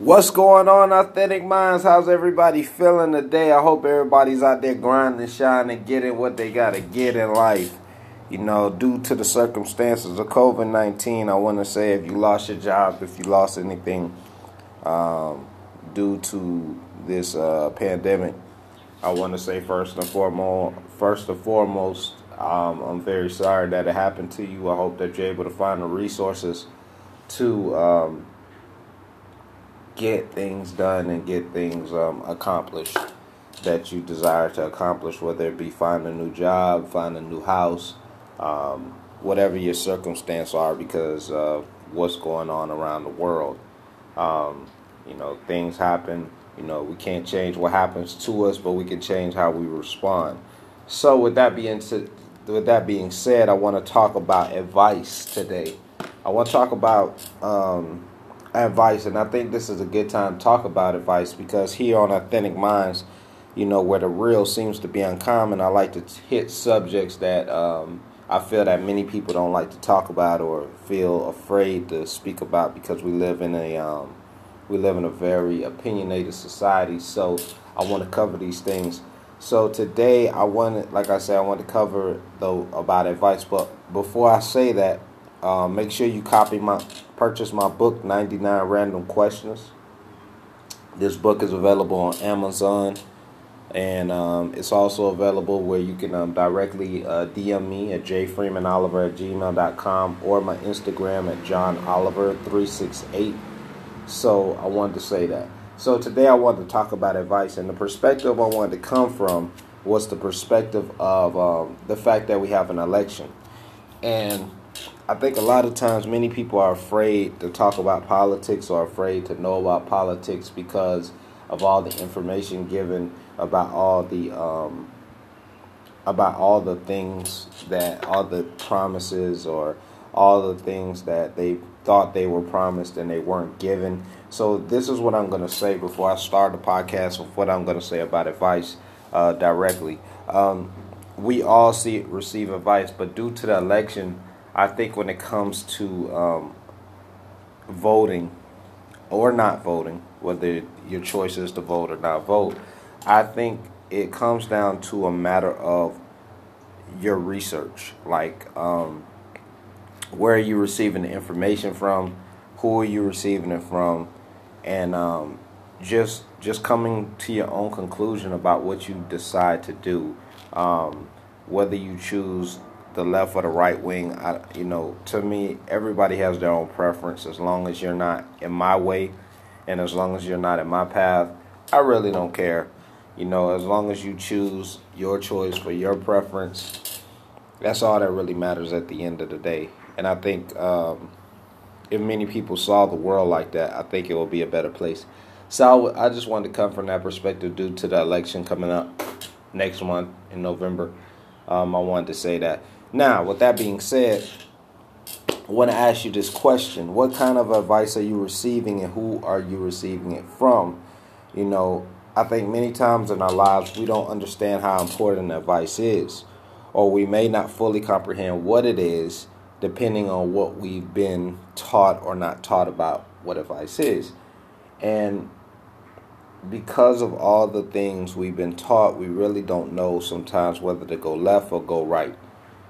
What's going on, Authentic Minds? How's everybody feeling today? I hope everybody's out there grinding, shining, getting what they got to get in life. You know, due to the circumstances of COVID 19, I want to say if you lost your job, if you lost anything um, due to this uh, pandemic, I want to say first and foremost, first and foremost, um, I'm very sorry that it happened to you. I hope that you're able to find the resources to um, get things done and get things um, accomplished that you desire to accomplish, whether it be find a new job, find a new house, um, whatever your circumstance are, because of what's going on around the world. Um, you know, things happen. You know, we can't change what happens to us, but we can change how we respond. So, with that being with that being said, I want to talk about advice today. I want to talk about um, advice, and I think this is a good time to talk about advice because here on Authentic Minds, you know, where the real seems to be uncommon, I like to hit subjects that um, I feel that many people don't like to talk about or feel afraid to speak about because we live in a um, we live in a very opinionated society. So I want to cover these things. So today I wanted, like I said, I want to cover though about advice. But before I say that, uh, make sure you copy my purchase my book 99 Random Questions. This book is available on Amazon, and um, it's also available where you can um, directly uh, DM me at jfreemanoliver at gmail.com or my Instagram at johnoliver368. So I wanted to say that. So today I wanted to talk about advice, and the perspective I wanted to come from was the perspective of um, the fact that we have an election. And I think a lot of times many people are afraid to talk about politics or afraid to know about politics because of all the information given about all the um, about all the things that all the promises or all the things that they thought they were promised and they weren't given. So this is what I'm going to say before I start the podcast of what I'm going to say about advice uh, directly. Um, we all see receive advice, but due to the election, I think when it comes to um, voting or not voting, whether your choice is to vote or not vote, I think it comes down to a matter of your research. Like, um, where are you receiving the information from? Who are you receiving it from? And um, just just coming to your own conclusion about what you decide to do. Um, whether you choose the left or the right wing, I, you know, to me, everybody has their own preference. As long as you're not in my way, and as long as you're not in my path, I really don't care. You know, as long as you choose your choice for your preference, that's all that really matters at the end of the day. And I think um, if many people saw the world like that, I think it will be a better place. So I just wanted to come from that perspective due to the election coming up next month in November. Um, I wanted to say that. Now, with that being said, I want to ask you this question What kind of advice are you receiving and who are you receiving it from? You know, I think many times in our lives we don't understand how important advice is, or we may not fully comprehend what it is depending on what we've been taught or not taught about what advice is. And because of all the things we've been taught, we really don't know sometimes whether to go left or go right.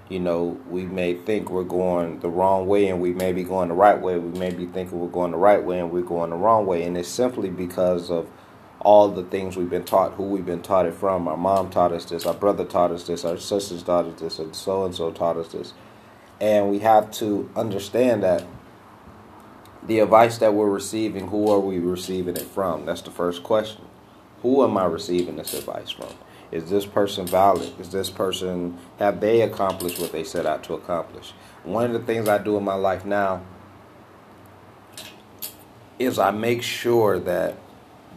You know, we may think we're going the wrong way and we may be going the right way. We may be thinking we're going the right way and we're going the wrong way. And it's simply because of all the things we've been taught, who we've been taught it from. Our mom taught us this, our brother taught us this, our sisters taught us this, and so and so taught us this. And we have to understand that the advice that we're receiving, who are we receiving it from? That's the first question. Who am I receiving this advice from? Is this person valid? Is this person, have they accomplished what they set out to accomplish? One of the things I do in my life now is I make sure that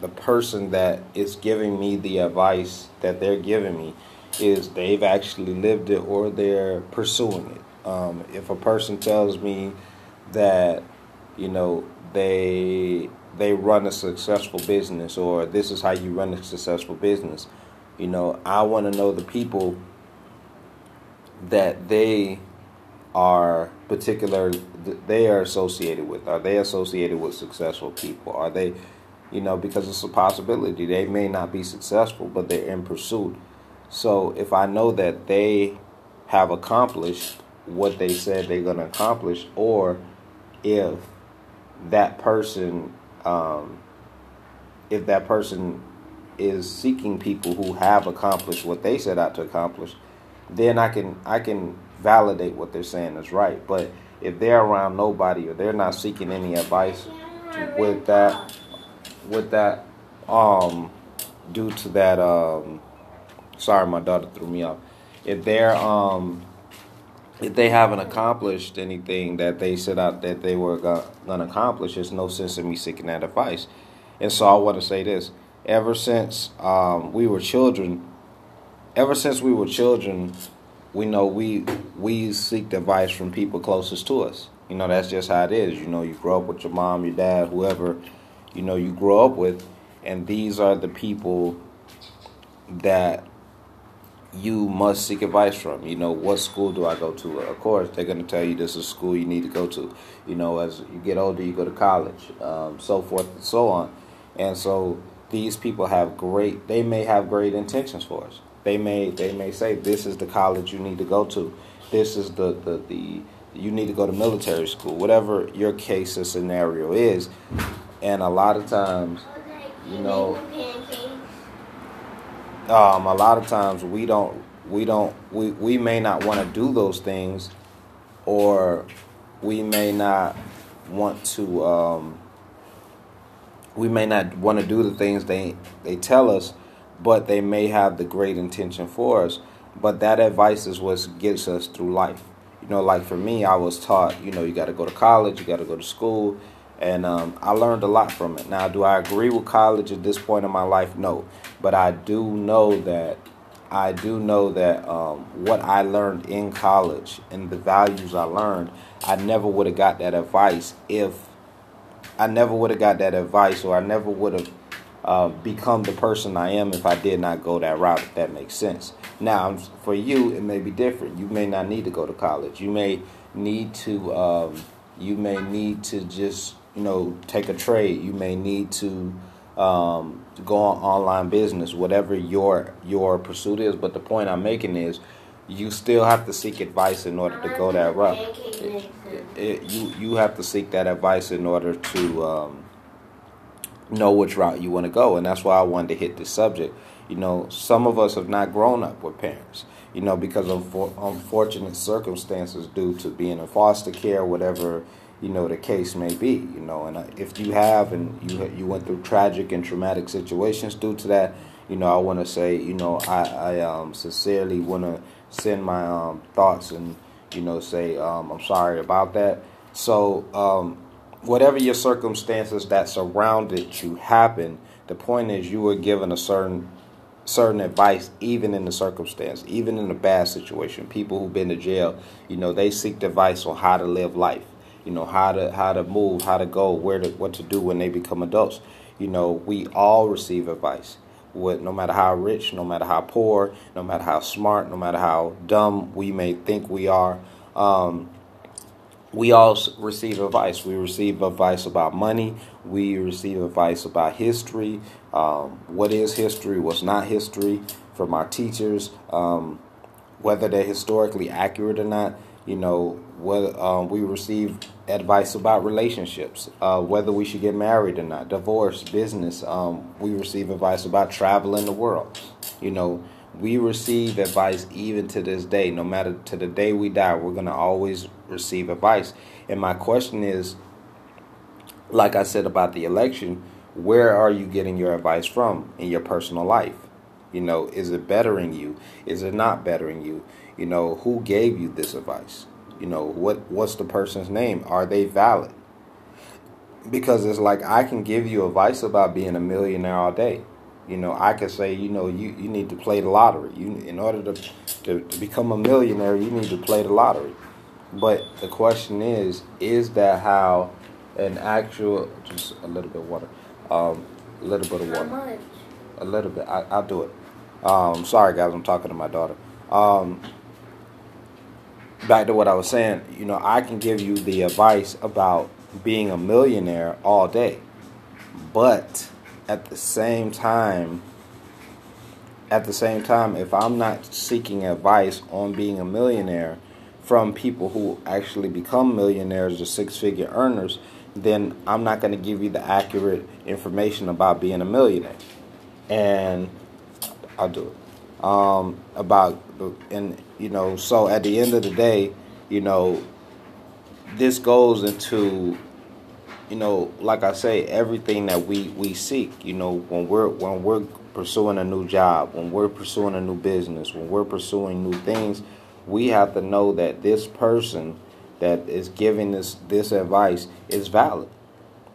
the person that is giving me the advice that they're giving me is they've actually lived it or they're pursuing it. Um, if a person tells me that, you know, they they run a successful business or this is how you run a successful business, you know, I want to know the people that they are particular they are associated with? Are they associated with successful people? Are they, you know, because it's a possibility they may not be successful, but they're in pursuit. So if I know that they have accomplished what they said they're going to accomplish, or if that person, um, if that person is seeking people who have accomplished what they set out to accomplish, then I can I can validate what they're saying is right. But if they're around nobody or they're not seeking any advice with that with that um due to that um sorry my daughter threw me off. If they're um if they haven't accomplished anything that they set out that they were going to accomplish, there's no sense in me seeking that advice. And so I want to say this: ever since um, we were children, ever since we were children, we know we we seek advice from people closest to us. You know, that's just how it is. You know, you grow up with your mom, your dad, whoever, you know, you grow up with, and these are the people that you must seek advice from. You know, what school do I go to? Of course, they're going to tell you this is school you need to go to. You know, as you get older, you go to college, um, so forth and so on. And so these people have great, they may have great intentions for us. They may they may say this is the college you need to go to. This is the the, the you need to go to military school. Whatever your case or scenario is, and a lot of times, you know, um, a lot of times we don't we don't we, we may not want to do those things, or we may not want to um, we may not want to do the things they they tell us but they may have the great intention for us. But that advice is what gets us through life. You know, like for me, I was taught, you know, you got to go to college, you got to go to school, and um, I learned a lot from it. Now, do I agree with college at this point in my life? No, but I do know that I do know that um, what I learned in college and the values I learned, I never would have got that advice if I never would have got that advice, or I never would have uh, become the person I am if I did not go that route, if that makes sense. Now, for you, it may be different. You may not need to go to college. You may need to, um, you may need to just, you know, take a trade. You may need to um, go on online business, whatever your your pursuit is. But the point I'm making is, you still have to seek advice in order to go that route. It, you you have to seek that advice in order to um, know which route you want to go. And that's why I wanted to hit this subject. You know, some of us have not grown up with parents, you know, because of unfortunate circumstances due to being in foster care, whatever, you know, the case may be, you know. And uh, if you have and you, you went through tragic and traumatic situations due to that, you know, I want to say, you know, I, I um, sincerely want to send my um, thoughts and, you know, say um, I'm sorry about that. So, um, whatever your circumstances that surrounded you happen, the point is you were given a certain certain advice even in the circumstance, even in a bad situation. People who've been to jail, you know, they seek advice on how to live life. You know, how to how to move, how to go, where to what to do when they become adults. You know, we all receive advice. With no matter how rich, no matter how poor, no matter how smart, no matter how dumb we may think we are, um, we all receive advice. We receive advice about money. We receive advice about history. Um, what is history? What's not history? From our teachers, um, whether they're historically accurate or not. You know, what um, we receive advice about relationships, uh, whether we should get married or not, divorce, business. Um, we receive advice about traveling the world. You know, we receive advice even to this day. No matter to the day we die, we're going to always receive advice. And my question is like I said about the election, where are you getting your advice from in your personal life? You know, is it bettering you? Is it not bettering you? You know, who gave you this advice? You know, what what's the person's name? Are they valid? Because it's like I can give you advice about being a millionaire all day you know, I can say, you know, you, you need to play the lottery. You in order to, to, to become a millionaire, you need to play the lottery. But the question is, is that how an actual just a little bit of water, um, a little bit of water, much? a little bit. I, I'll do it. Um, sorry guys, I'm talking to my daughter. Um, back to what I was saying, you know, I can give you the advice about being a millionaire all day. But at the same time, at the same time, if I'm not seeking advice on being a millionaire from people who actually become millionaires or six figure earners, then I'm not going to give you the accurate information about being a millionaire. And I'll do it. Um, about, and, you know, so at the end of the day, you know, this goes into, you know, like I say, everything that we, we seek, you know, when we're, when we're pursuing a new job, when we're pursuing a new business, when we're pursuing new things, we have to know that this person that is giving this this advice is valid.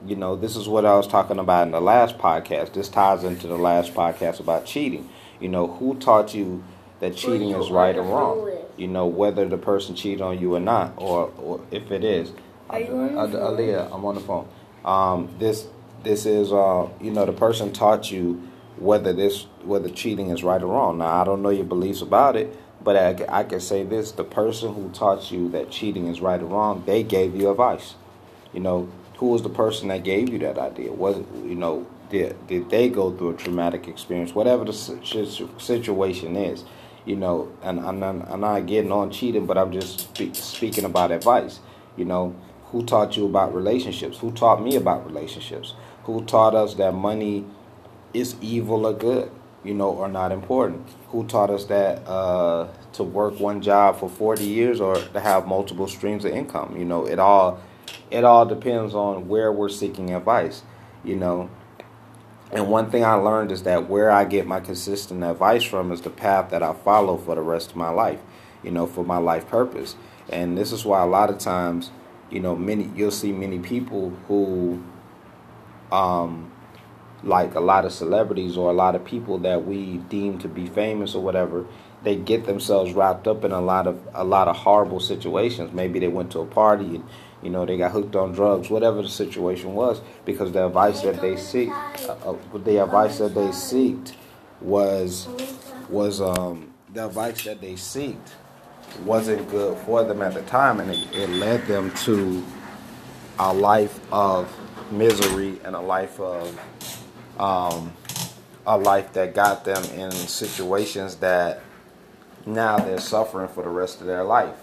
You know, this is what I was talking about in the last podcast. This ties into the last podcast about cheating. You know, who taught you that cheating is right or wrong? You know, whether the person cheated on you or not, or, or if it is. Are you on the phone? Aaliyah, I'm on the phone. Um, this this is uh, you know, the person taught you whether this whether cheating is right or wrong. Now, I don't know your beliefs about it, but I, I can say this: the person who taught you that cheating is right or wrong, they gave you advice. You know, who was the person that gave you that idea? Was it, you know, did did they go through a traumatic experience, whatever the situation is? You know, and I'm not, I'm not getting on cheating, but I'm just speak, speaking about advice. You know, who taught you about relationships? Who taught me about relationships? Who taught us that money is evil or good? you know, are not important. Who taught us that uh, to work one job for 40 years or to have multiple streams of income? You know, it all it all depends on where we're seeking advice, you know. And one thing I learned is that where I get my consistent advice from is the path that I follow for the rest of my life, you know, for my life purpose. And this is why a lot of times, you know, many you'll see many people who um like a lot of celebrities or a lot of people that we deem to be famous or whatever they get themselves wrapped up in a lot of a lot of horrible situations maybe they went to a party and you know they got hooked on drugs whatever the situation was because the advice that they seek uh, uh, the advice that they seeked was was um the advice that they seeked wasn't good for them at the time and it, it led them to a life of misery and a life of um, a life that got them in situations that now they're suffering for the rest of their life.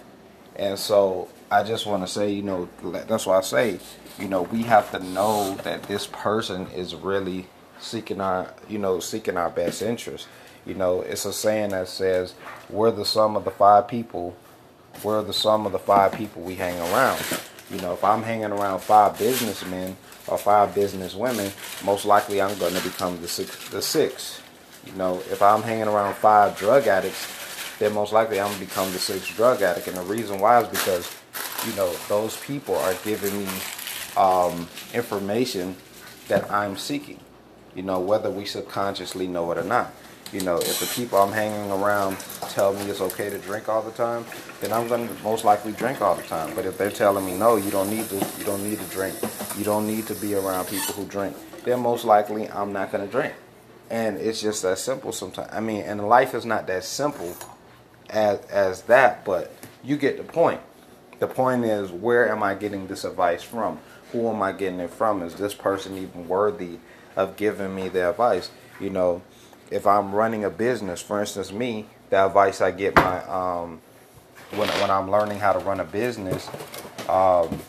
And so I just want to say, you know, that's why I say, you know, we have to know that this person is really seeking our, you know, seeking our best interest. You know, it's a saying that says, we're the sum of the five people, we're the sum of the five people we hang around. You know, if I'm hanging around five businessmen, or five business women, most likely I'm going to become the six, the six. You know, if I'm hanging around five drug addicts, then most likely I'm going to become the sixth drug addict. And the reason why is because, you know, those people are giving me um, information that I'm seeking. You know, whether we subconsciously know it or not. You know, if the people I'm hanging around tell me it's okay to drink all the time, then I'm going to most likely drink all the time. But if they're telling me no, you don't need to, you don't need to drink, you don't need to be around people who drink, then most likely I'm not going to drink. And it's just that simple sometimes. I mean, and life is not that simple as as that, but you get the point. The point is, where am I getting this advice from? Who am I getting it from? Is this person even worthy of giving me the advice? You know, if I'm running a business, for instance, me, the advice I get my um, when when I'm learning how to run a business, um,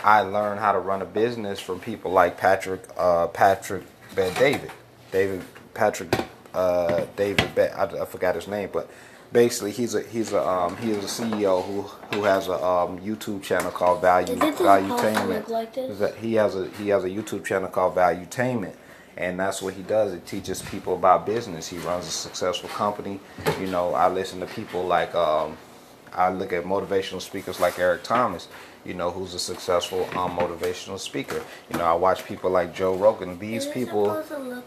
I learn how to run a business from people like Patrick uh, Patrick Bet David, David Patrick uh, David Bet, I, I, forgot his name, but basically he's a he's a um, he is a CEO who who has a um, YouTube channel called Value Valuetainment. Like he has a he has a YouTube channel called Valuetainment and that's what he does. It teaches people about business. He runs a successful company. You know, I listen to people like um, I look at motivational speakers like Eric Thomas. You know, who's a successful um, motivational speaker. You know, I watch people like Joe Rogan. These people,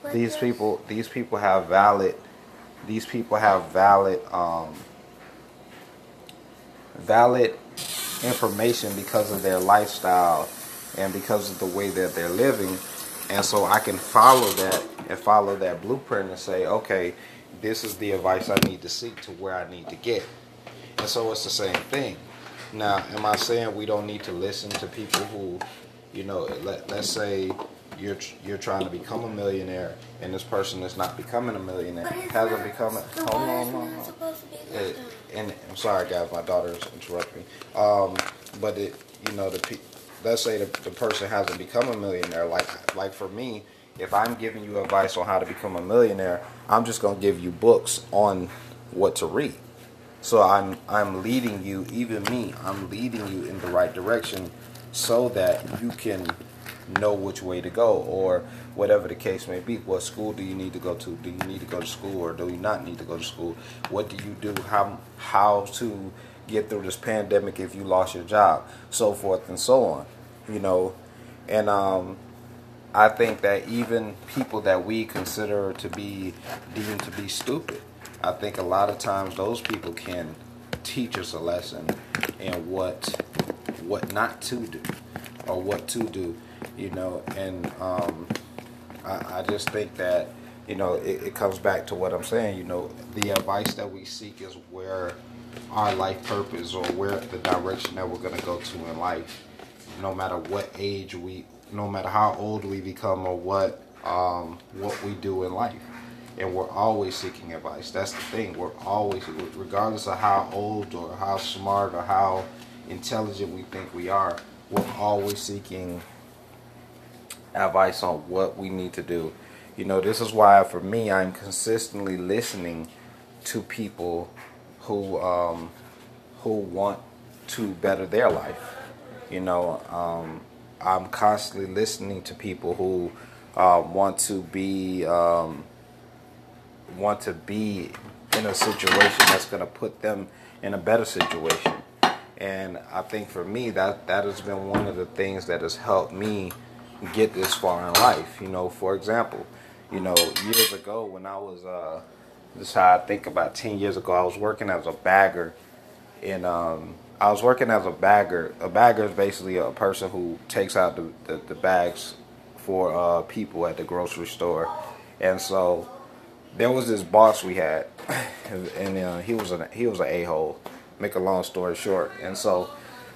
like these this? people, these people have valid. These people have valid, um, valid information because of their lifestyle and because of the way that they're living and so I can follow that and follow that blueprint and say, okay, this is the advice I need to seek to where I need to get. And so it's the same thing. now, am I saying we don't need to listen to people who, you know, let let's say you're you're trying to become a millionaire, and this person is not becoming a millionaire, hasn't become a. Hold on, hold on, hold on. It, and I'm sorry, guys, my daughter's interrupting me. Um, but it, you know, the let's say the, the person hasn't become a millionaire. Like like for me, if I'm giving you advice on how to become a millionaire, I'm just gonna give you books on what to read. So I'm I'm leading you, even me, I'm leading you in the right direction so that you can know which way to go or whatever the case may be. What school do you need to go to? Do you need to go to school or do you not need to go to school? What do you do? How how to get through this pandemic if you lost your job, so forth and so on. You know, and um, I think that even people that we consider to be deemed to be stupid, I think a lot of times those people can teach us a lesson and what what not to do or what to do, you know, and um, I, I just think that you know it, it comes back to what I'm saying. You know, the advice that we seek is where our life purpose or where the direction that we're going to go to in life, no matter what age we, no matter how old we become or what um, what we do in life. And we're always seeking advice. That's the thing. We're always, regardless of how old or how smart or how intelligent we think we are, we're always seeking advice on what we need to do. You know, this is why for me, I'm consistently listening to people who um, who want to better their life. You know, um, I'm constantly listening to people who uh, want to be um, want to be in a situation that's going to put them in a better situation. And I think for me that that has been one of the things that has helped me get this far in life. You know, for example, you know, years ago when I was uh, this is how I think about 10 years ago. I was working as a bagger and um, I was working as a bagger. A bagger is basically a person who takes out the, the, the bags for uh, people at the grocery store. And so there was this boss we had, and uh, he was an he was an a hole. Make a long story short, and so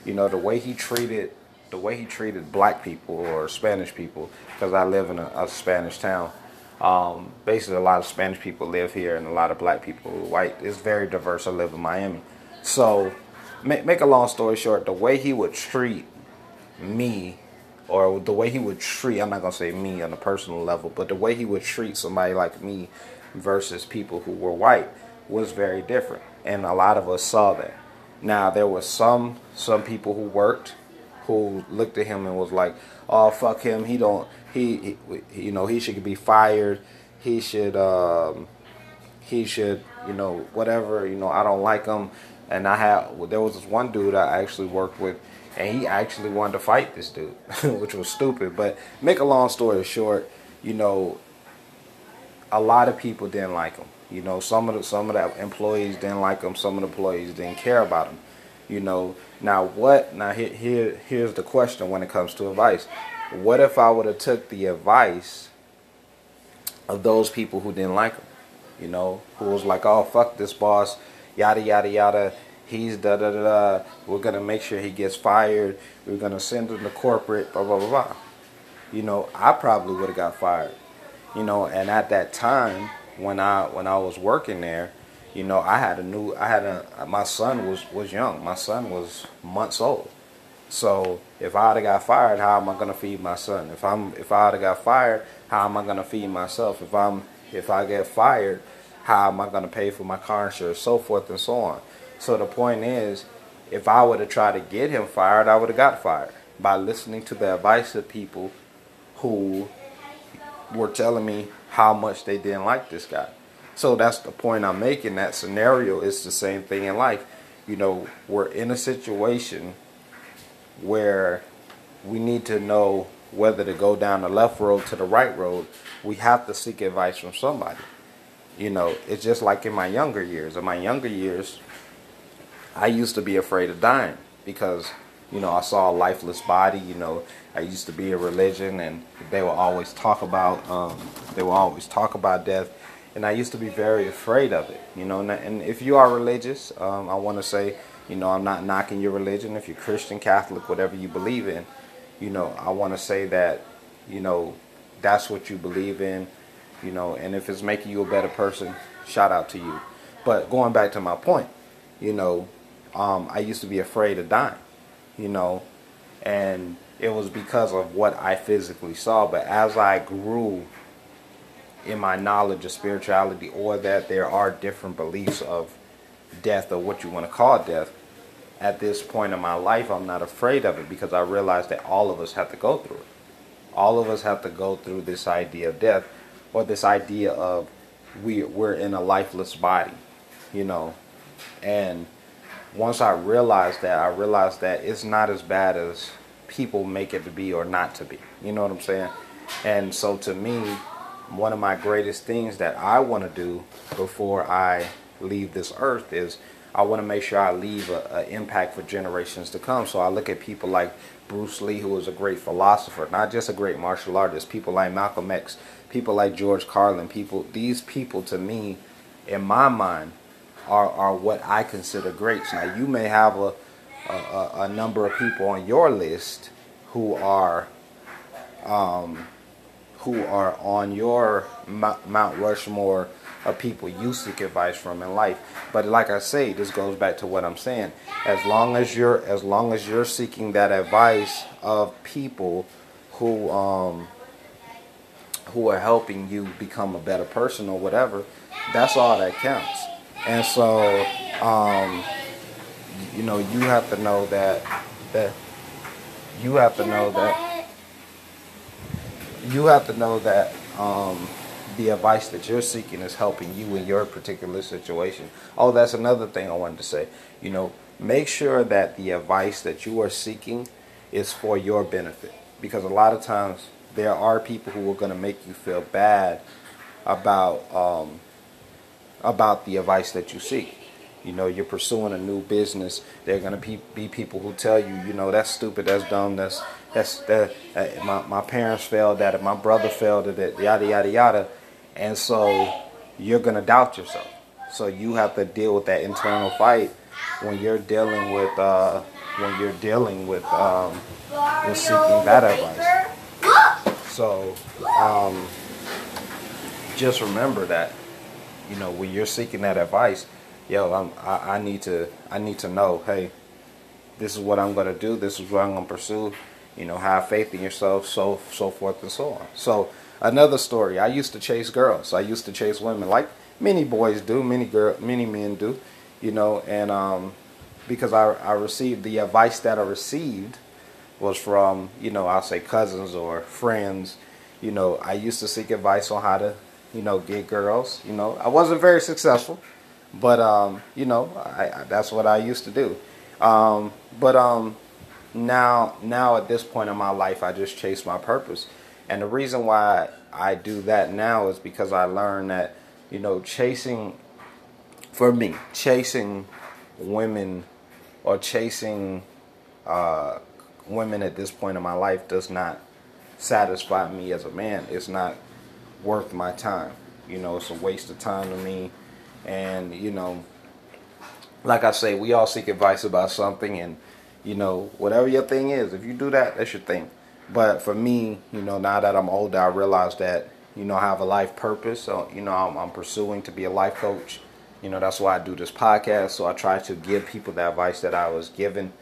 you know the way he treated the way he treated black people or Spanish people, because I live in a, a Spanish town. Um, basically, a lot of Spanish people live here, and a lot of black people, white. It's very diverse. I live in Miami, so make, make a long story short, the way he would treat me, or the way he would treat, I'm not gonna say me on a personal level, but the way he would treat somebody like me versus people who were white was very different, and a lot of us saw that. Now there was some some people who worked who looked at him and was like, "Oh fuck him, he don't he, he you know he should be fired. He should um, he should you know whatever you know I don't like him." And I had there was this one dude I actually worked with, and he actually wanted to fight this dude, which was stupid. But make a long story short, you know, a lot of people didn't like him. You know, some of the some of the employees didn't like him. Some of the employees didn't care about him. You know, now what? Now here, here here's the question when it comes to advice. What if I would have took the advice of those people who didn't like him? You know, who was like, "Oh fuck this boss," yada yada yada. He's da da da da. We're gonna make sure he gets fired. We're gonna send him to corporate. Blah blah blah blah. You know, I probably would have got fired. You know, and at that time when I when I was working there, you know, I had a new, I had a, my son was was young. My son was months old. So if I'd have got fired, how am I gonna feed my son? If I'm, if I'd have got fired, how am I gonna feed myself? If I'm, if I get fired, how am I gonna pay for my car insurance? So forth and so on. So the point is, if I would have tried to get him fired, I would have got fired by listening to the advice of people who were telling me how much they didn't like this guy. So that's the point I'm making. That scenario is the same thing in life. You know, we're in a situation where we need to know whether to go down the left road to the right road. We have to seek advice from somebody. You know, it's just like in my younger years. In my younger years, I used to be afraid of dying because, you know, I saw a lifeless body. You know, I used to be a religion, and they will always talk about um, they will always talk about death and I used to be very afraid of it, you know. And if you are religious, um, I want to say You know, I'm not knocking your religion. If you're Christian, Catholic, whatever you believe in, you know, I want to say that, you know, that's what you believe in, you know, and if it's making you a better person, shout out to you. But going back to my point, you know, um, I used to be afraid of dying, you know, and it was because of what I physically saw. But as I grew in my knowledge of spirituality, or that there are different beliefs of death or what you want to call death, at this point in my life, I'm not afraid of it because I realize that all of us have to go through it. All of us have to go through this idea of death or this idea of we, we're in a lifeless body, you know. And once I realized that, I realized that it's not as bad as people make it to be or not to be. You know what I'm saying? And so to me, one of my greatest things that I want to do before I leave this earth is I want to make sure I leave an impact for generations to come. So I look at people like Bruce Lee, who was a great philosopher, not just a great martial artist. People like Malcolm X, people like George Carlin. People, these people, to me, in my mind, are are what I consider greats. Now you may have a a, a number of people on your list who are um, who are on your Mount Rushmore of people you seek advice from in life. But like I say, this goes back to what I'm saying. As long as you're as long as you're seeking that advice of people who um who are helping you become a better person or whatever, that's all that counts. And so um you know, you have to know that that you have to know that you have to know that um the advice that you're seeking is helping you in your particular situation. Oh, that's another thing I wanted to say. You know, make sure that the advice that you are seeking is for your benefit. Because a lot of times there are people who are going to make you feel bad about um, about the advice that you seek. You know, you're pursuing a new business. There are going to be, be people who tell you, you know, that's stupid, that's dumb, that's that's that. Uh, my my parents failed at it, my brother failed at it, yada yada yada and so you're to doubt yourself. So you have to deal with that internal fight when you're dealing with uh, when you're dealing with um, with seeking that advice. So um, just remember that you know when you're seeking that advice, yo, I'm, I, I need to I need to know, hey, this is what I'm to do. This is what I'm to pursue. You know, have faith in yourself, so so forth and so on. So another story. I used to chase girls. I used to chase women, like many boys do, many girl, many men do, you know. And um, because I I received the advice that I received was from you know I'll say cousins or friends. You know, I used to seek advice on how to you know get girls. You know, I wasn't very successful, but um, you know I, I, that's what I used to do. Um, but um, now now at this point in my life, I just chase my purpose and the reason why I do that now is because I learned that, you know, chasing, for me, chasing women or chasing uh, women at this point in my life does not satisfy me as a man. It's not worth my time. You know, it's a waste of time to me. And, you know, like I say, we all seek advice about something. And, you know, whatever your thing is, if you do that, that's your thing. But for me, you know, now that I'm older, I realize that, you know, I have a life purpose. So, you know, I'm, I'm pursuing to be a life coach. You know, that's why I do this podcast. So I try to give people the advice that I was given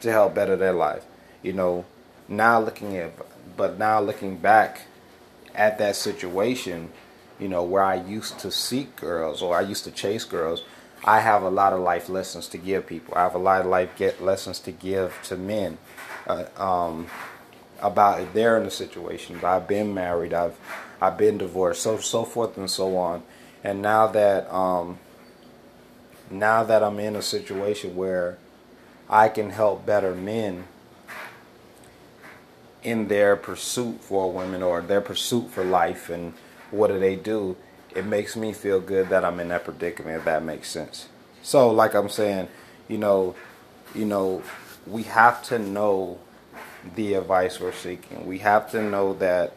to help better their life. You know, now looking at, but now looking back at that situation, you know, where I used to seek girls or I used to chase girls, I have a lot of life lessons to give people. I have a lot of life get lessons to give to men. Uh, um, about if they're in a situation. I've been married. I've I've been divorced. So so forth and so on. And now that um, now that I'm in a situation where I can help better men in their pursuit for women or their pursuit for life and what do they do, it makes me feel good that I'm in that predicament if that makes sense. So like I'm saying, you know, you know, we have to know the advice we're seeking. We have to know that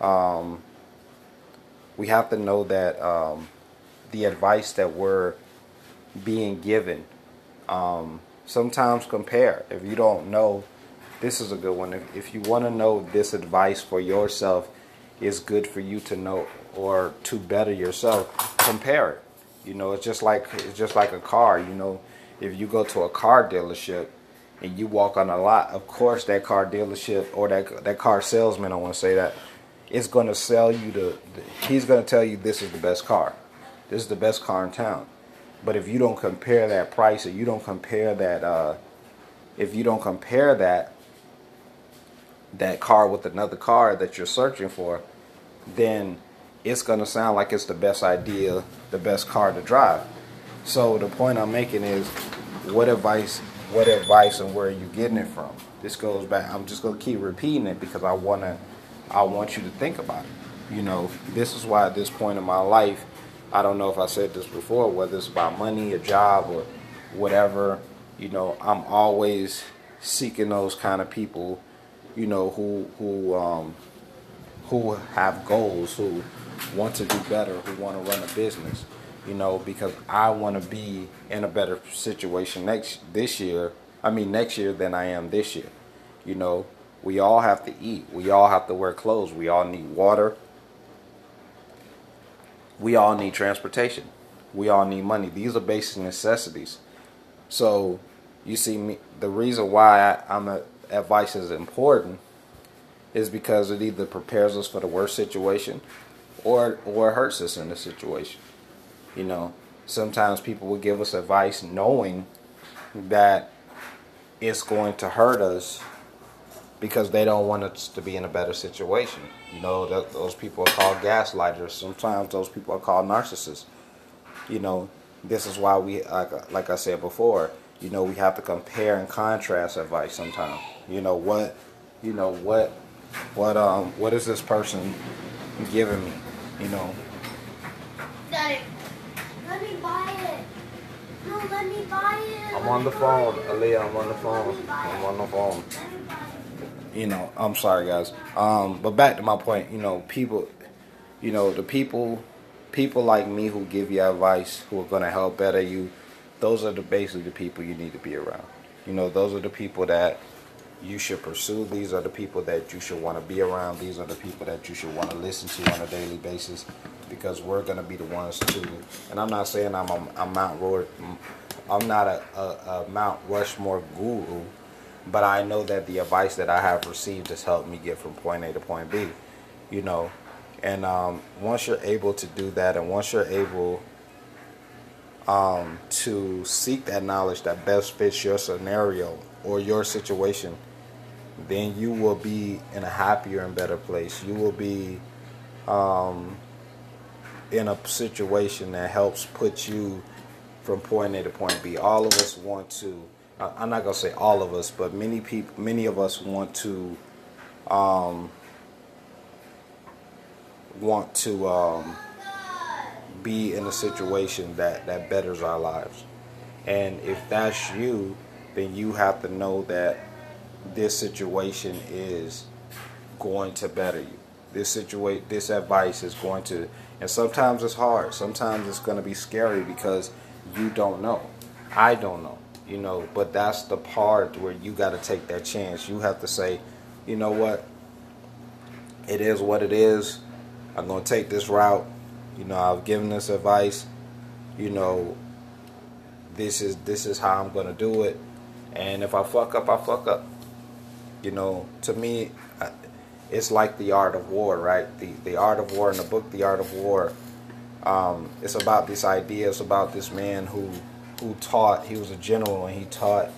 um, we have to know that um, the advice that we're being given um, sometimes compare. If you don't know, this is a good one. If, if you want to know this advice for yourself is good for you to know or to better yourself, compare it. You know, it's just like it's just like a car. You know, if you go to a car dealership and you walk on a lot, of course that car dealership or that that car salesman, I want to say that, is going to sell you the. He's going to tell you this is the best car. This is the best car in town. But if you don't compare that price or you don't compare that, uh, if you don't compare that that car with another car that you're searching for, then it's going to sound like it's the best idea, the best car to drive. So the point I'm making is, what advice, what advice, and where are you getting it from? This goes back. I'm just going to keep repeating it because I want to, I want you to think about it. You know, this is why at this point in my life, I don't know if I said this before, whether it's about money, a job, or whatever. You know, I'm always seeking those kind of people. You know, who who um, who have goals, who want to do better, who want to run a business. You know, because I want to be in a better situation next this year. I mean, next year than I am this year. You know, we all have to eat. We all have to wear clothes. We all need water we all need transportation. We all need money. These are basic necessities. So, you see, me, the reason why I, am a, advice is important is because it either prepares us for the worst situation or or hurts us in the situation. You know, sometimes people will give us advice knowing that it's going to hurt us because they don't want us to be in a better situation. You know, those people are called gaslighters. Sometimes those people are called narcissists. You know, this is why we, like, like I said before, you know, we have to compare and contrast advice sometimes. You know what, you know what, what um, what is this person giving me? You know. Daddy, let me buy it. No, let me buy it. I'm on the phone, Aaliyah. I'm on the phone. I'm on the phone you know, I'm sorry, guys. Um, but back to my point, you know, people, you know, the people, people like me who give you advice, who are gonna help better you, those are the basically the people you need to be around. You know, those are the people that you should pursue. These are the people that you should want to be around. These are the people that you should want to listen to on a daily basis, because we're gonna be the ones to. And I'm not saying I'm a, a Mount Roar, I'm not a, a, a Mount Rushmore guru but I know that the advice that I have received has helped me get from point A to point B, you know. And um, once you're able to do that, and once you're able um, to seek that knowledge that best fits your scenario or your situation, then you will be in a happier and better place. You will be um, in a situation that helps put you from point A to point B. All of us want to I'm not gonna say all of us, but many people, many of us want to, um, want to um, be in a situation that that betters our lives. And if that's you, then you have to know that this situation is going to better you. This situation, this advice is going to, and sometimes it's hard. Sometimes it's going to be scary because you don't know. I don't know you know but that's the part where you got to take that chance. You have to say you know what? It is what it is. I'm going to take this route. You know i've given this advice. You know this is this is how i'm going to do it. And if i fuck up i fuck up you know to me it's like the art of war right the the art of war in the book the art of war um, it's about this idea it's about this man who who taught, he was a general and he taught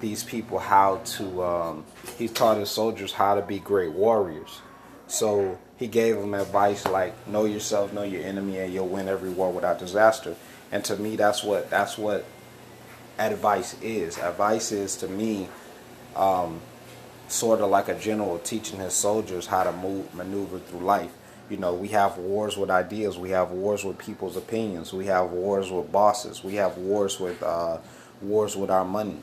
these people how to, um, he taught his soldiers how to be great warriors. So he gave them advice like know yourself, know your enemy, and you'll win every war without disaster. And to me, that's what that's what advice is. Advice is to me um, sort of like a general teaching his soldiers how to move, maneuver through life. You know, we have wars with ideas. We have wars with people's opinions. We have wars with bosses. We have wars with uh, wars with our money.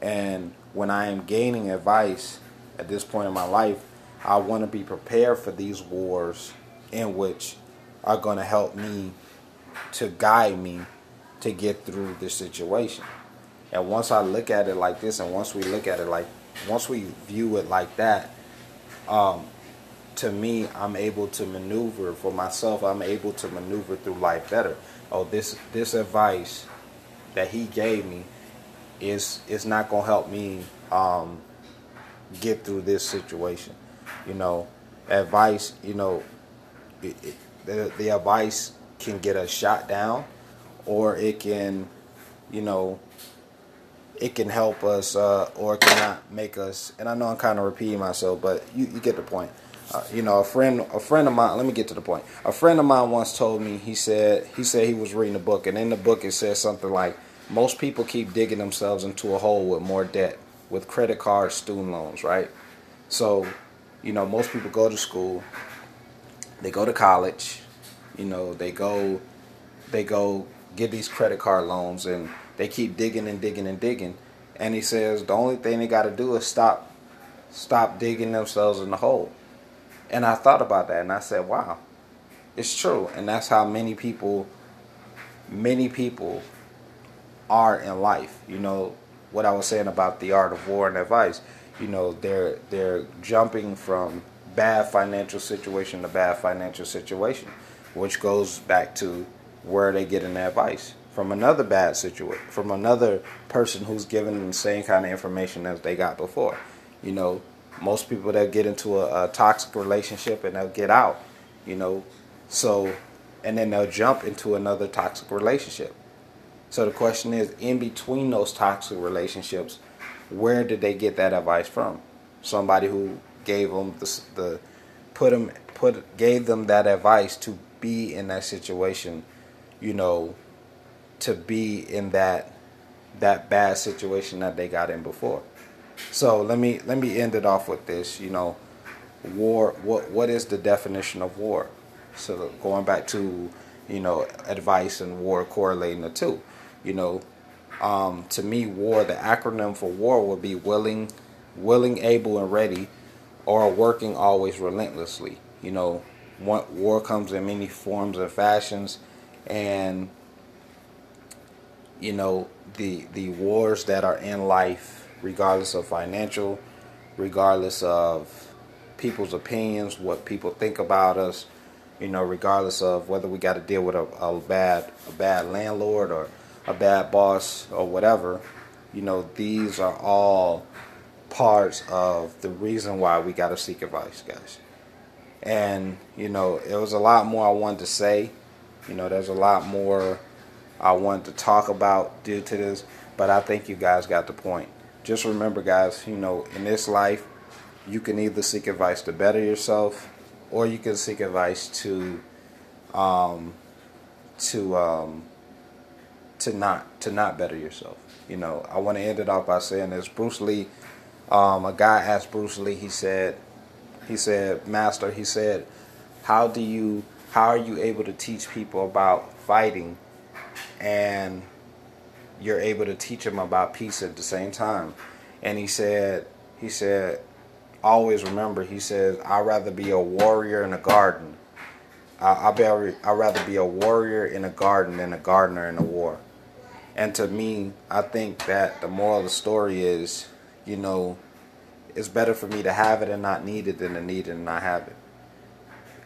And when I am gaining advice at this point in my life, I want to be prepared for these wars in which are going to help me to guide me to get through this situation. And once I look at it like this, and once we look at it like, once we view it like that, um, to me, I'm able to maneuver for myself. I'm able to maneuver through life better. Oh, this this advice that he gave me is is not gonna help me um, get through this situation. You know, advice. You know, it, it, the the advice can get us shot down, or it can, you know, it can help us, uh, or it cannot make us. And I know I'm kind of repeating myself, but you, you get the point. Uh, you know, a friend, a friend of mine. Let me get to the point. A friend of mine once told me. He said he said he was reading a book, and in the book it says something like, "Most people keep digging themselves into a hole with more debt, with credit cards, student loans, right? So, you know, most people go to school, they go to college, you know, they go, they go get these credit card loans, and they keep digging and digging and digging. And he says the only thing they got to do is stop, stop digging themselves in the hole." And I thought about that and I said, wow, it's true. And that's how many people, many people are in life. You know, what I was saying about the art of war and advice, you know, they're, they're jumping from bad financial situation to bad financial situation, which goes back to where they getting their advice from another bad situation, from another person who's giving them the same kind of information as they got before. You know, most people that get into a, a, toxic relationship and they'll get out, you know, so and then they'll jump into another toxic relationship. So the question is, in between those toxic relationships, where did they get that advice from? Somebody who gave them the, the put them put gave them that advice to be in that situation, you know, to be in that that bad situation that they got in before. So let me let me end it off with this. You know, war. What what is the definition of war? So going back to you know advice and war correlating the two. You know, um, to me, war. The acronym for war would be willing, willing, able, and ready, or working always relentlessly. You know, war comes in many forms and fashions, and you know the the wars that are in life regardless of financial, regardless of people's opinions, what people think about us, you know, regardless of whether we got to deal with a, a bad a bad landlord or a bad boss or whatever, you know, these are all parts of the reason why we got to seek advice, guys. And, you know, it was a lot more I wanted to say. You know, there's a lot more I wanted to talk about due to this, but I think you guys got the point just remember, guys, you know, in this life, you can either seek advice to better yourself, or you can seek advice to, um, to, um, to not to not better yourself. You know, I want to end it off by saying this. Bruce Lee, um, a guy asked Bruce Lee. He said, he said, Master, he said, how do you, how are you able to teach people about fighting, and you're able to teach them about peace at the same time. And he said, he said, always remember, he says, I'd rather be a warrior in a garden. I, I be, I'd rather be a warrior in a garden than a gardener in a war. And to me, I think that the moral of the story is, you know, it's better for me to have it and not need it than to need it and not have it.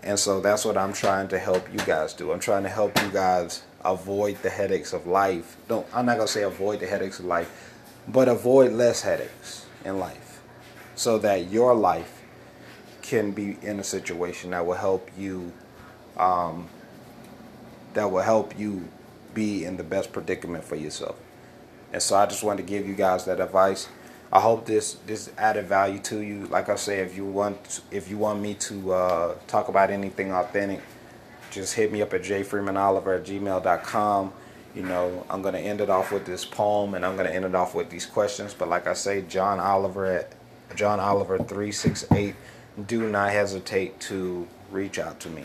And so that's what I'm trying to help you guys do. I'm trying to help you guys avoid the headaches of life. Don't I'm not gonna say avoid the headaches of life, but avoid less headaches in life, so that your life can be in a situation that will help you, um, that will help you be in the best predicament for yourself. And so I just wanted to give you guys that advice. I hope this this added value to you. Like I say, if you want if you want me to uh, talk about anything authentic just hit me up at jfreemanoliver at gmail.com. You know, I'm going to end it off with this poem and I'm going to end it off with these questions. But like I say, John Oliver at John Oliver 368. Do not hesitate to reach out to me.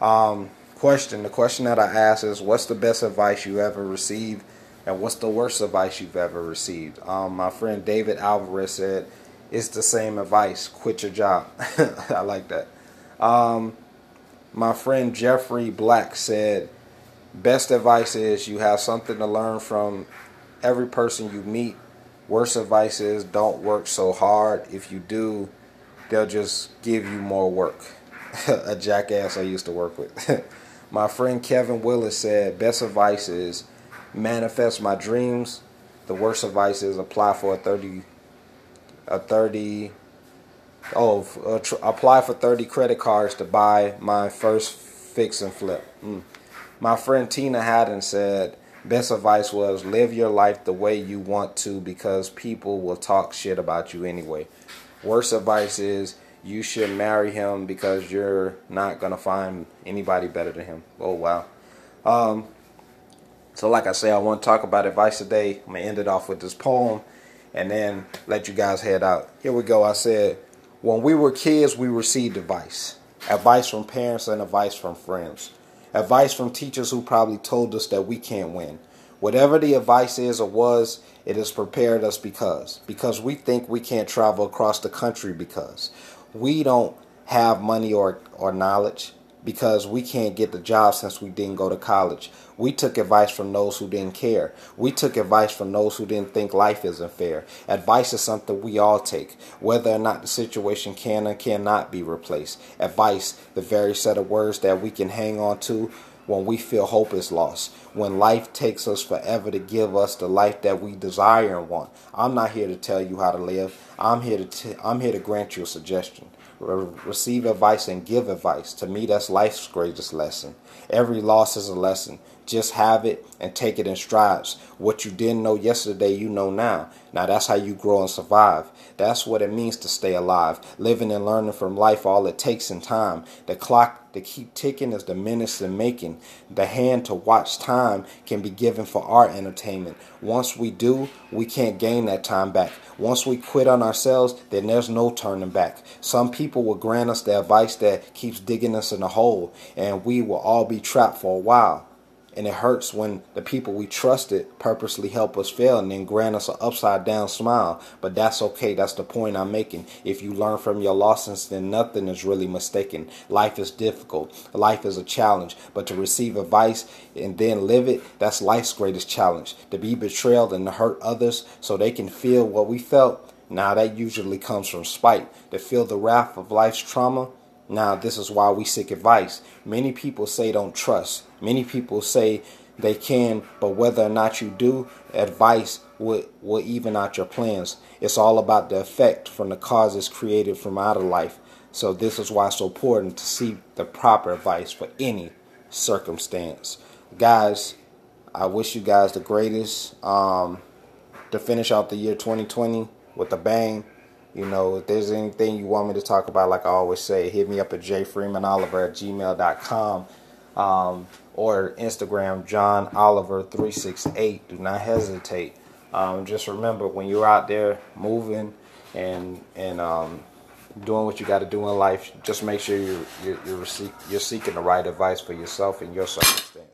Um, question The question that I ask is What's the best advice you ever received? And what's the worst advice you've ever received? Um, my friend David Alvarez said, It's the same advice quit your job. I like that. Um, my friend Jeffrey Black said, best advice is you have something to learn from every person you meet. Worst advice is don't work so hard. If you do, they'll just give you more work. a jackass I used to work with. my friend Kevin Willis said, best advice is manifest my dreams. The worst advice is apply for a 30 a 30 oh uh, tr- apply for 30 credit cards to buy my first fix and flip. Mm. My friend Tina Haddon said, best advice was live your life the way you want to because people will talk shit about you anyway. Worst advice is you should marry him because you're not going to find anybody better than him. Oh, wow. Um, so, like I say, I want to talk about advice today. I'm going to end it off with this poem and then let you guys head out. Here we go. I said, When we were kids, we received advice advice from parents and advice from friends, advice from teachers who probably told us that we can't win. Whatever the advice is or was, it has prepared us because. Because we think we can't travel across the country because we don't have money or, or knowledge because we can't get the job since we didn't go to college. We took advice from those who didn't care. We took advice from those who didn't think life isn't fair. Advice is something we all take, whether or not the situation can or cannot be replaced. Advice, the very set of words that we can hang on to when we feel hope is lost, when life takes us forever to give us the life that we desire and want. I'm not here to tell you how to live. I'm here to t- I'm here to grant you a suggestion. Re- receive advice and give advice. To me, that's life's greatest lesson. Every loss is a lesson. Just have it and take it in strides. What you didn't know yesterday, you know now. Now that's how you grow and survive. That's what it means to stay alive. Living and learning from life, all it takes in time. The clock to keep ticking is the minutes in making. The hand to watch time can be given for our entertainment. Once we do, we can't gain that time back. Once we quit on ourselves, then there's no turning back. Some people will grant us the advice that keeps digging us in a hole, and we will all be trapped for a while. And it hurts when the people we trusted purposely help us fail and then grant us an upside down smile. But that's okay. That's the point I'm making. If you learn from your losses, then nothing is really mistaken. Life is difficult. Life is a challenge. But to receive advice and then live it, that's life's greatest challenge. To be betrayed and to hurt others so they can feel what we felt. Now that usually comes from spite. To feel the wrath of life's trauma now, this is why we seek advice. Many people say don't trust. Many people say they can, but whether or not you do, advice will, will even out your plans. It's all about the effect from the causes created from out of life. So, this is why it's so important to seek the proper advice for any circumstance. Guys, I wish you guys the greatest um, to finish out the year 2020 with a bang. You know, if there's anything you want me to talk about, like I always say, hit me up at jfreemanoliver at gmail.com um, or Instagram, John Oliver368. Do not hesitate. Um, just remember, when you're out there moving and and um, doing what you got to do in life, just make sure you're you're, you're, you're seeking the right advice for yourself and your circumstance.